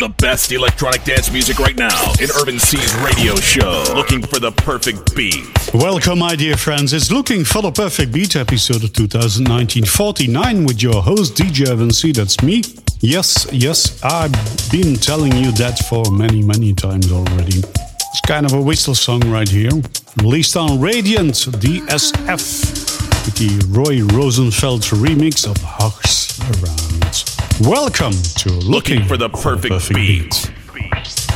The best electronic dance music right now in Urban C's radio show. Looking for the perfect beat. Welcome, my dear friends. It's Looking for the Perfect Beat episode of 2019 49 with your host, DJ Irvin C. That's me. Yes, yes, I've been telling you that for many, many times already. It's kind of a whistle song right here. Released on Radiant DSF with the Roy Rosenfeld remix of Hugs Around. Welcome to Looking, Looking for the Perfect, perfect beat. beat.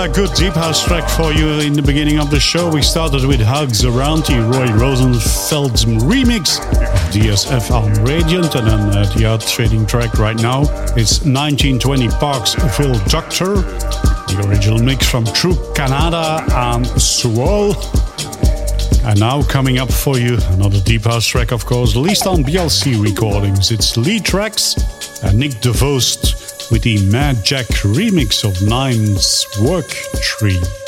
Uh, good deep house track for you in the beginning of the show. We started with Hugs Around the Roy Rosenfeld's remix DSF on Radiant, and then uh, the art trading track right now it's 1920 Parksville Doctor, the original mix from True Canada and Swole. And now coming up for you, another deep house track, of course, released on BLC recordings. It's Lee Tracks and Nick DeVost with the Mad Jack remix of Nine's Work Tree.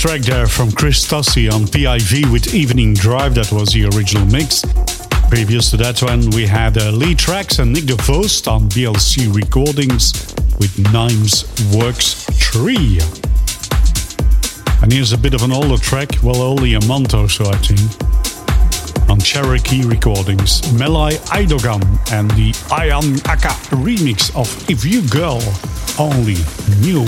Track there from Chris Tossi on PIV with Evening Drive. That was the original mix. Previous to that one, we had uh, Lee Tracks and Nick DeVost on BLC Recordings with Nimes Works Tree. And here's a bit of an older track, well, only a month or so, I think. On Cherokee Recordings, Melai Idogan and the Ayan Aka remix of If You Girl Only Knew.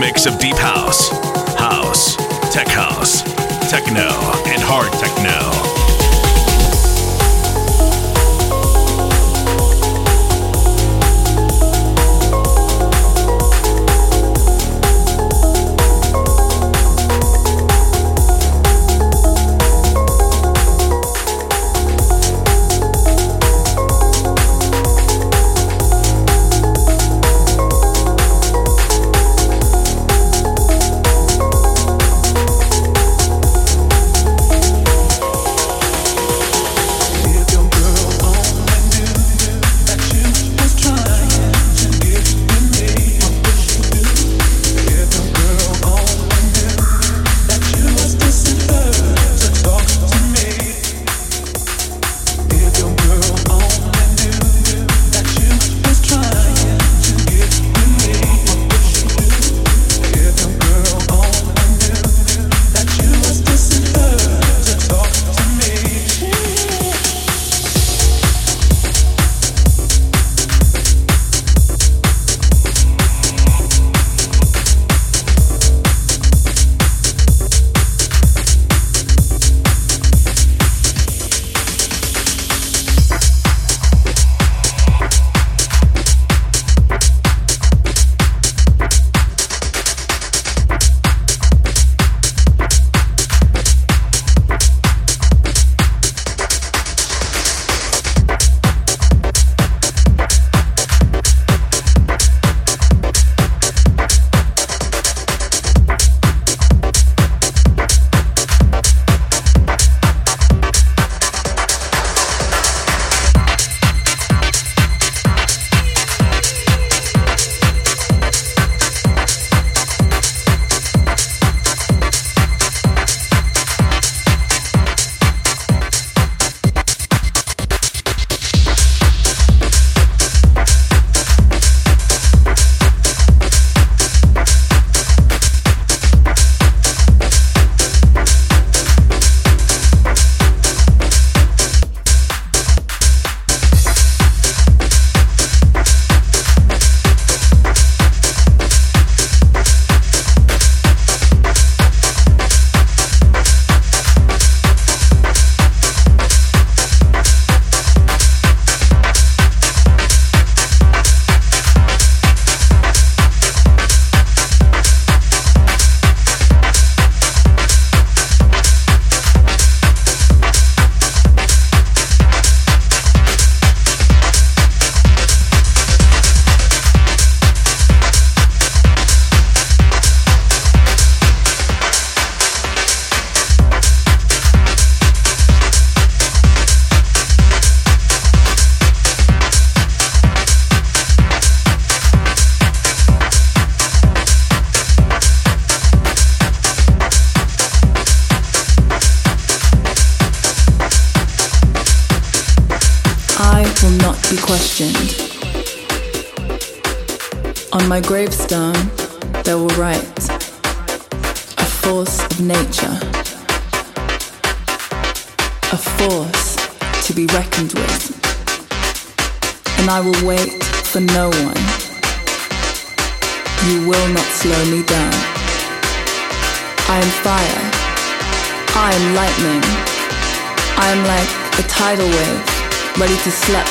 Mix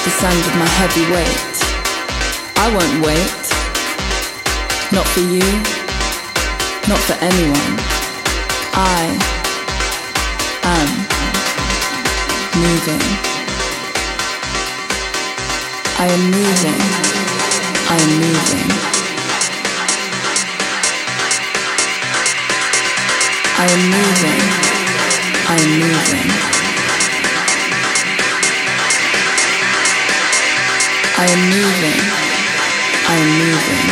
the sand with my heavy weight. I won't wait. Not for you. Not for anyone. I am moving. I am moving. I am moving. I am moving. I am moving. I am moving. I am moving.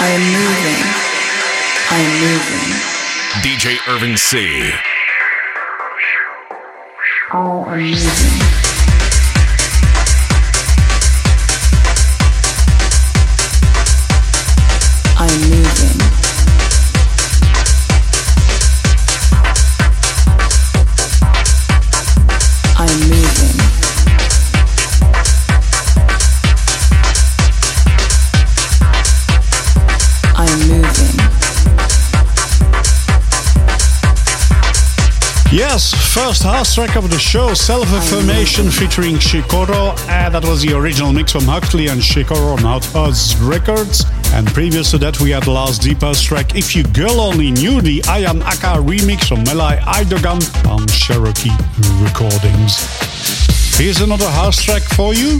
I am moving. I am moving. DJ Irvin C. I am moving. House track of the show, Self Affirmation featuring Shikoro. Uh, that was the original mix from Huxley and Shikoro on Outhouse Records. And previous to that, we had the last deep house track, If You Girl Only Knew, the I Am Aka remix from Melai Aidogan on Cherokee Recordings. Here's another house track for you.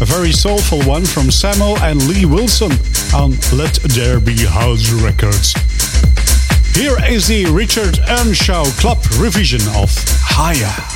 A very soulful one from Samo and Lee Wilson on Let There Be House Records. Here is the Richard Earnshaw Club revision of Higher.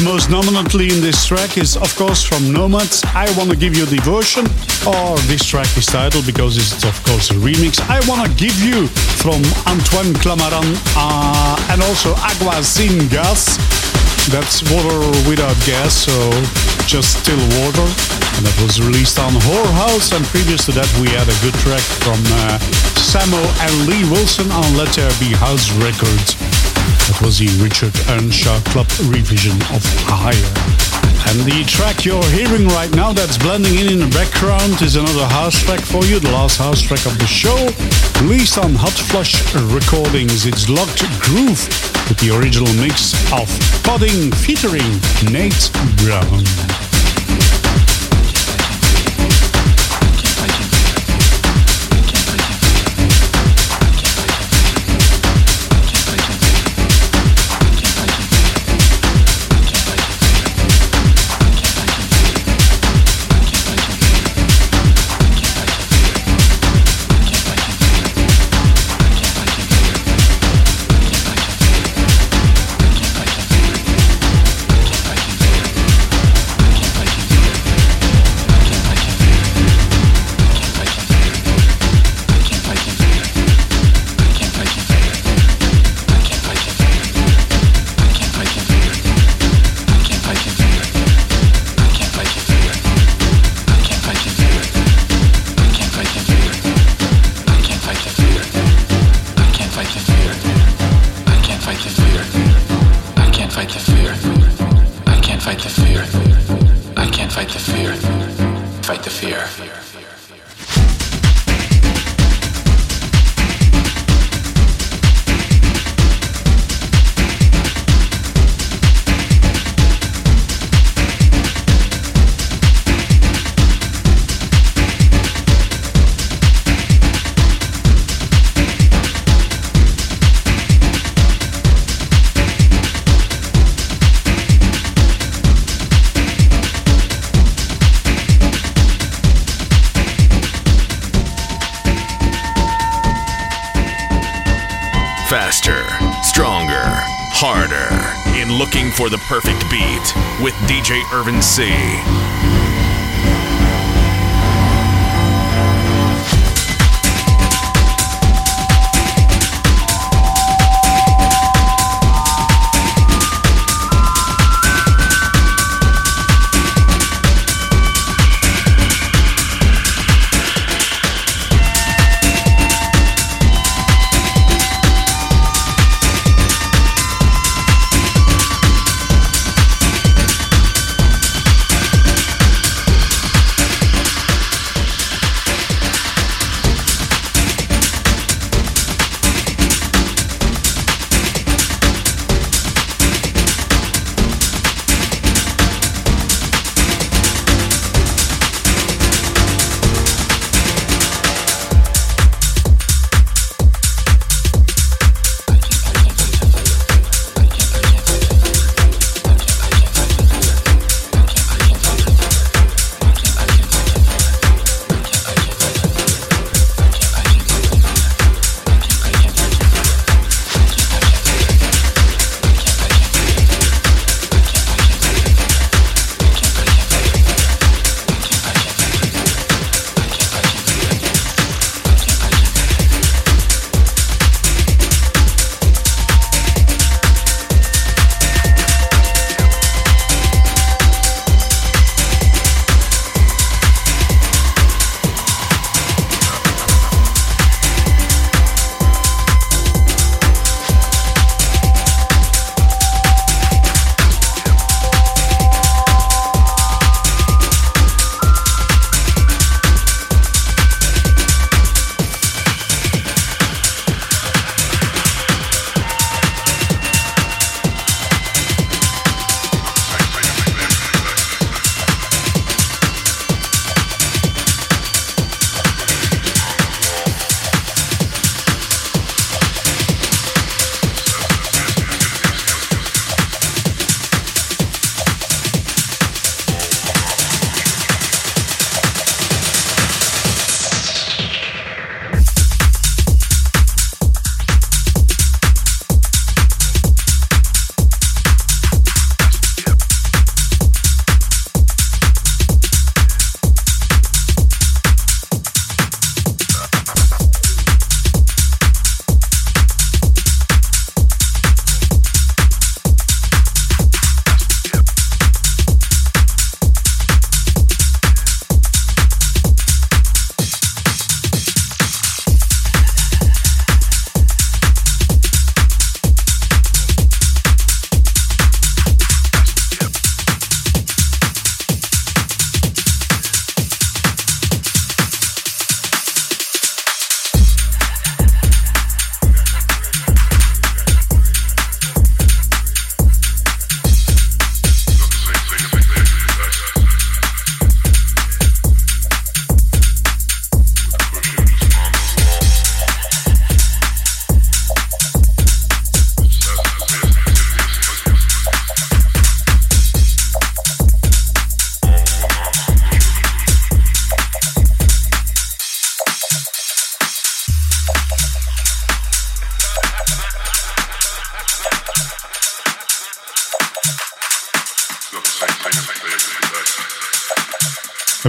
Most dominantly in this track is, of course, from Nomads. I Want to Give You Devotion, or this track is titled because it's, of course, a remix. I Want to Give You from Antoine Clamaran uh, and also Agua Sin Gas. That's water without gas, so just still water. And that was released on Whorehouse. And previous to that, we had a good track from uh, Samo and Lee Wilson on Let There Be House Records. That was the Richard Earnshaw Club revision of Higher. And the track you're hearing right now that's blending in in the background is another house track for you, the last house track of the show. Released on Hot Flush Recordings, it's Locked Groove with the original mix of Podding featuring Nate Brown. The perfect beat with DJ Irvin C.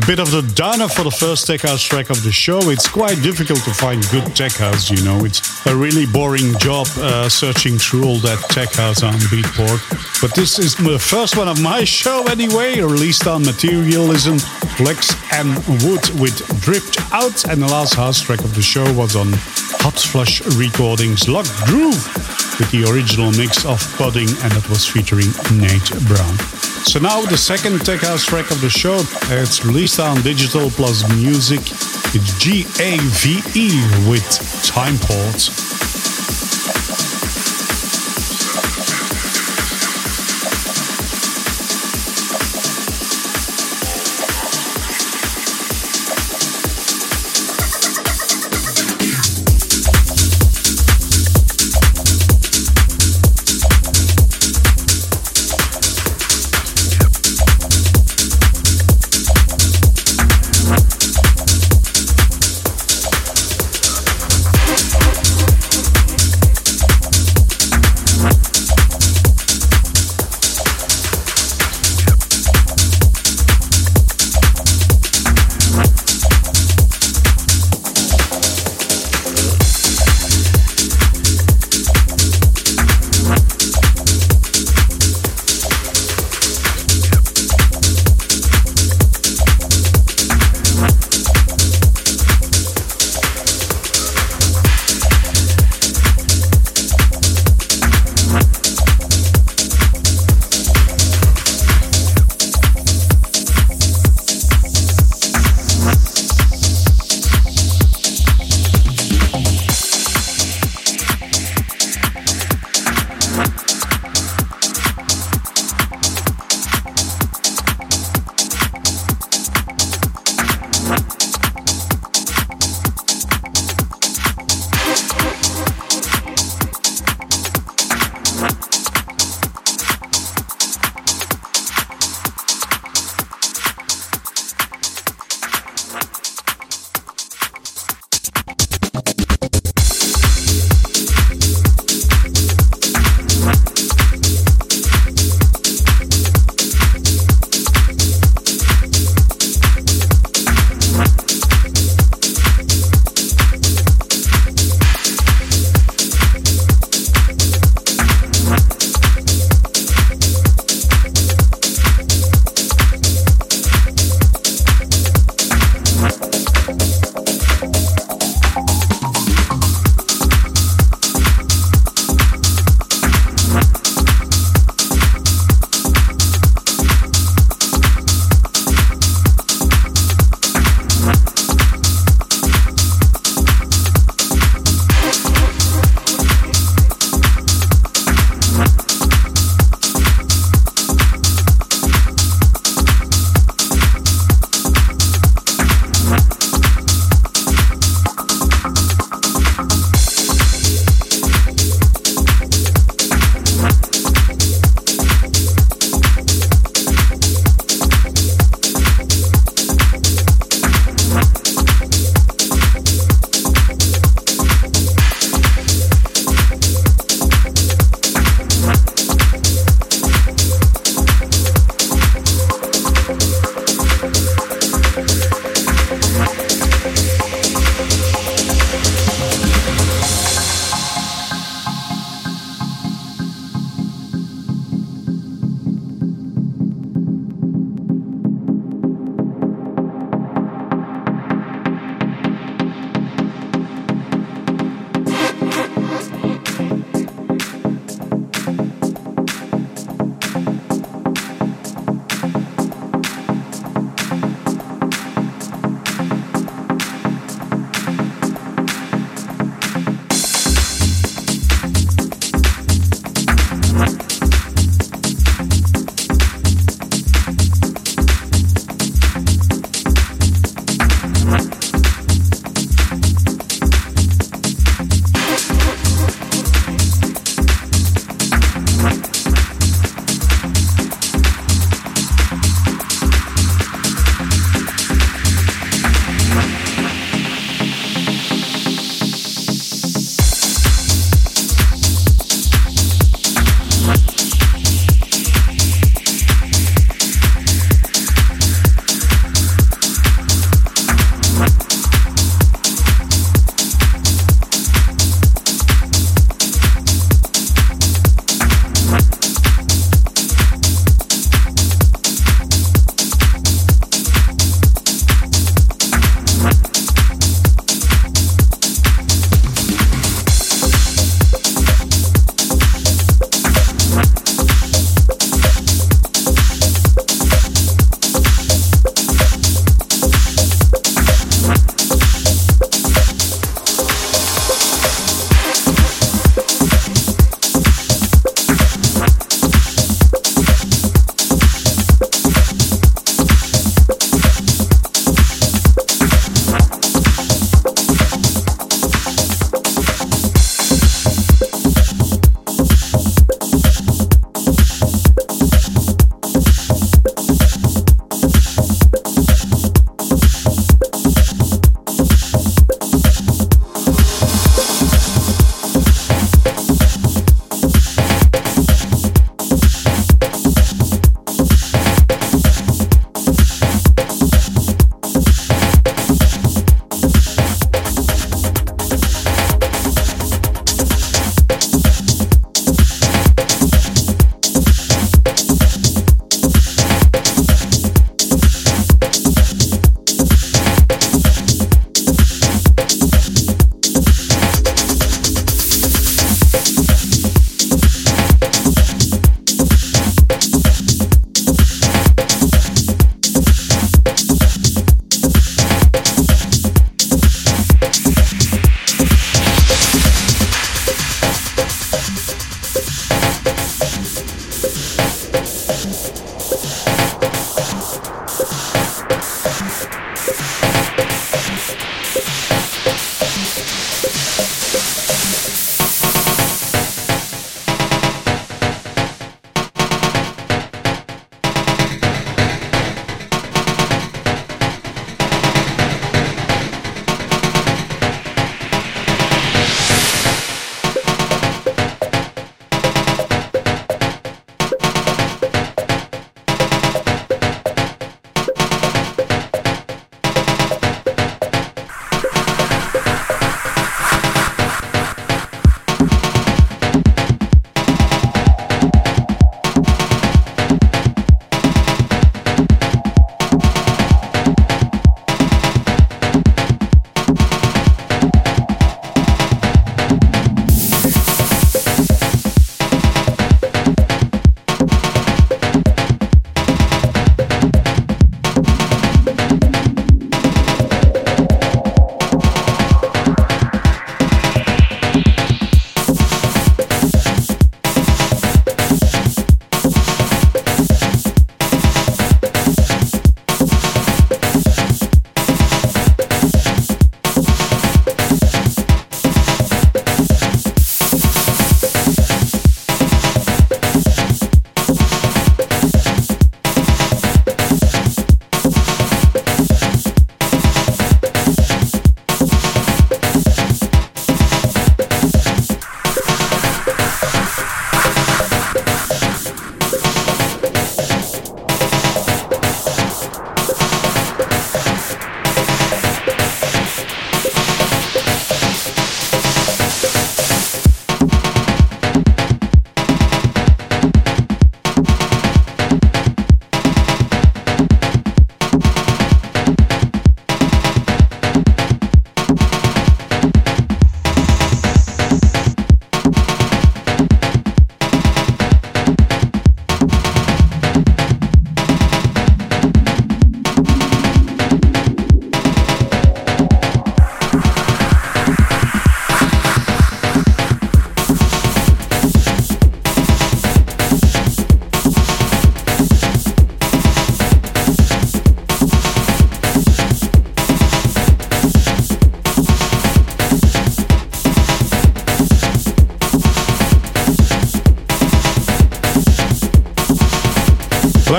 A bit of the downer for the first tech house track of the show. It's quite difficult to find good tech house, you know. It's a really boring job uh, searching through all that tech house on Beatport. But this is the first one of my show anyway, released on Materialism, Lex and Wood with Dripped Out. And the last house track of the show was on Hot Flush Recordings Lock Groove with the original mix of Pudding, and it was featuring Nate Brown. So now the second tech house track of the show. It's released on Digital Plus Music. It's G-A-V-E with Time Port.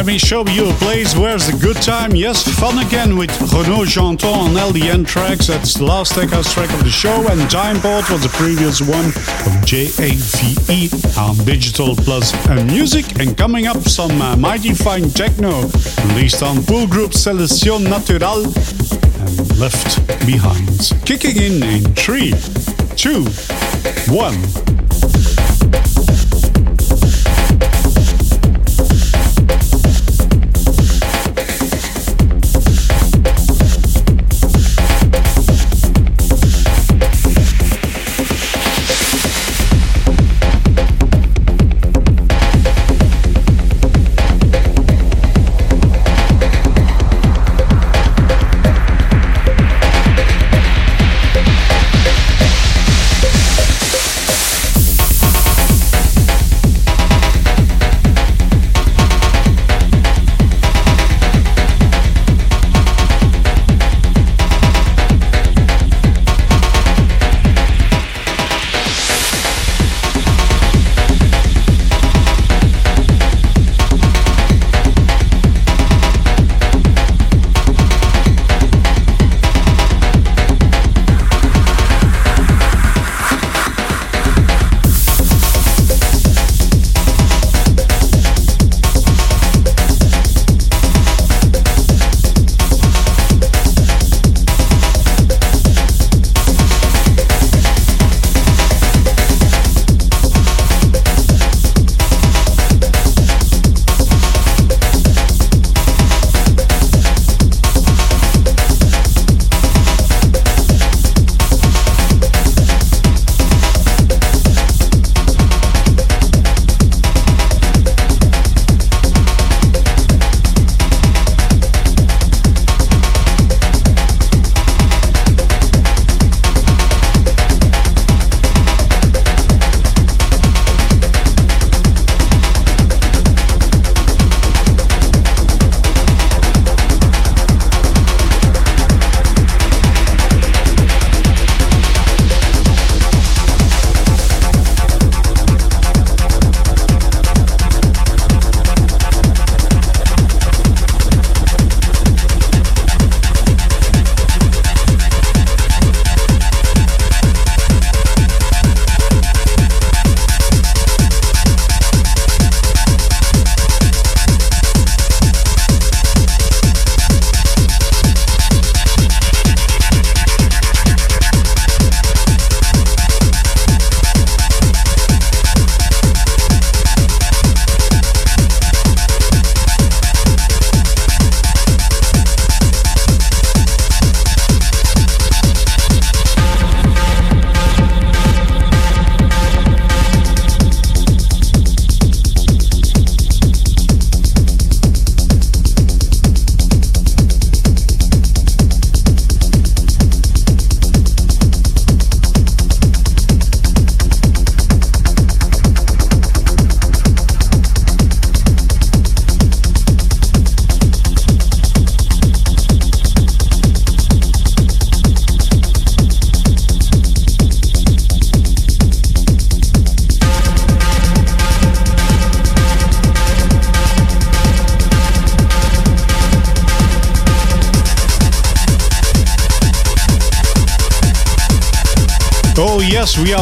Let me show you a place where's the good time. Yes, fun again with Renaud Janton on LDN tracks. That's the last tech house track of the show. And Timeport was the previous one from JAVE on Digital Plus and Music. And coming up, some uh, mighty fine techno released on PoleGroup Selección Natural and Left Behind. Kicking in in 3, 2, 1.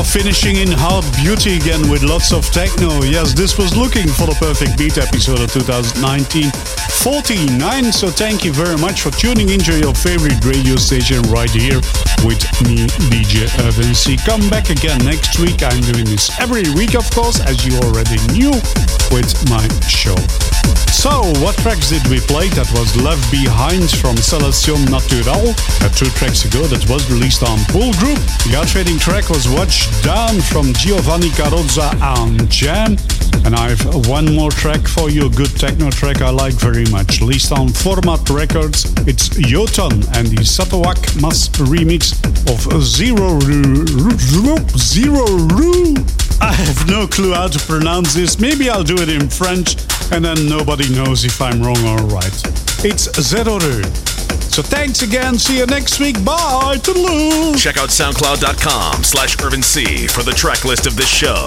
finishing in Hard Beauty again with lots of techno. Yes, this was looking for the perfect beat episode of 2019 49. So thank you very much for tuning into your favorite radio station right here with me, DJ Irvin C. Come back again next week. I'm doing this every week, of course, as you already knew with my show. So, what tracks did we play? That was Left Behind from Selection Natural. uh, two tracks ago that was released on PoleGroup. The trading track was Watch Down from Giovanni Carrozza on Jam. And I have one more track for you, a good techno track I like very much. Released on Format Records, it's Yoton and the Satowak Mas remix of Zero Ru. Zero Ru. I have no clue how to pronounce this. Maybe I'll do it in French and then nobody knows if I'm wrong or right. It's Zero So thanks again. See you next week. Bye. Toodaloo. Check out soundcloud.com slash Irvin C for the track list of this show.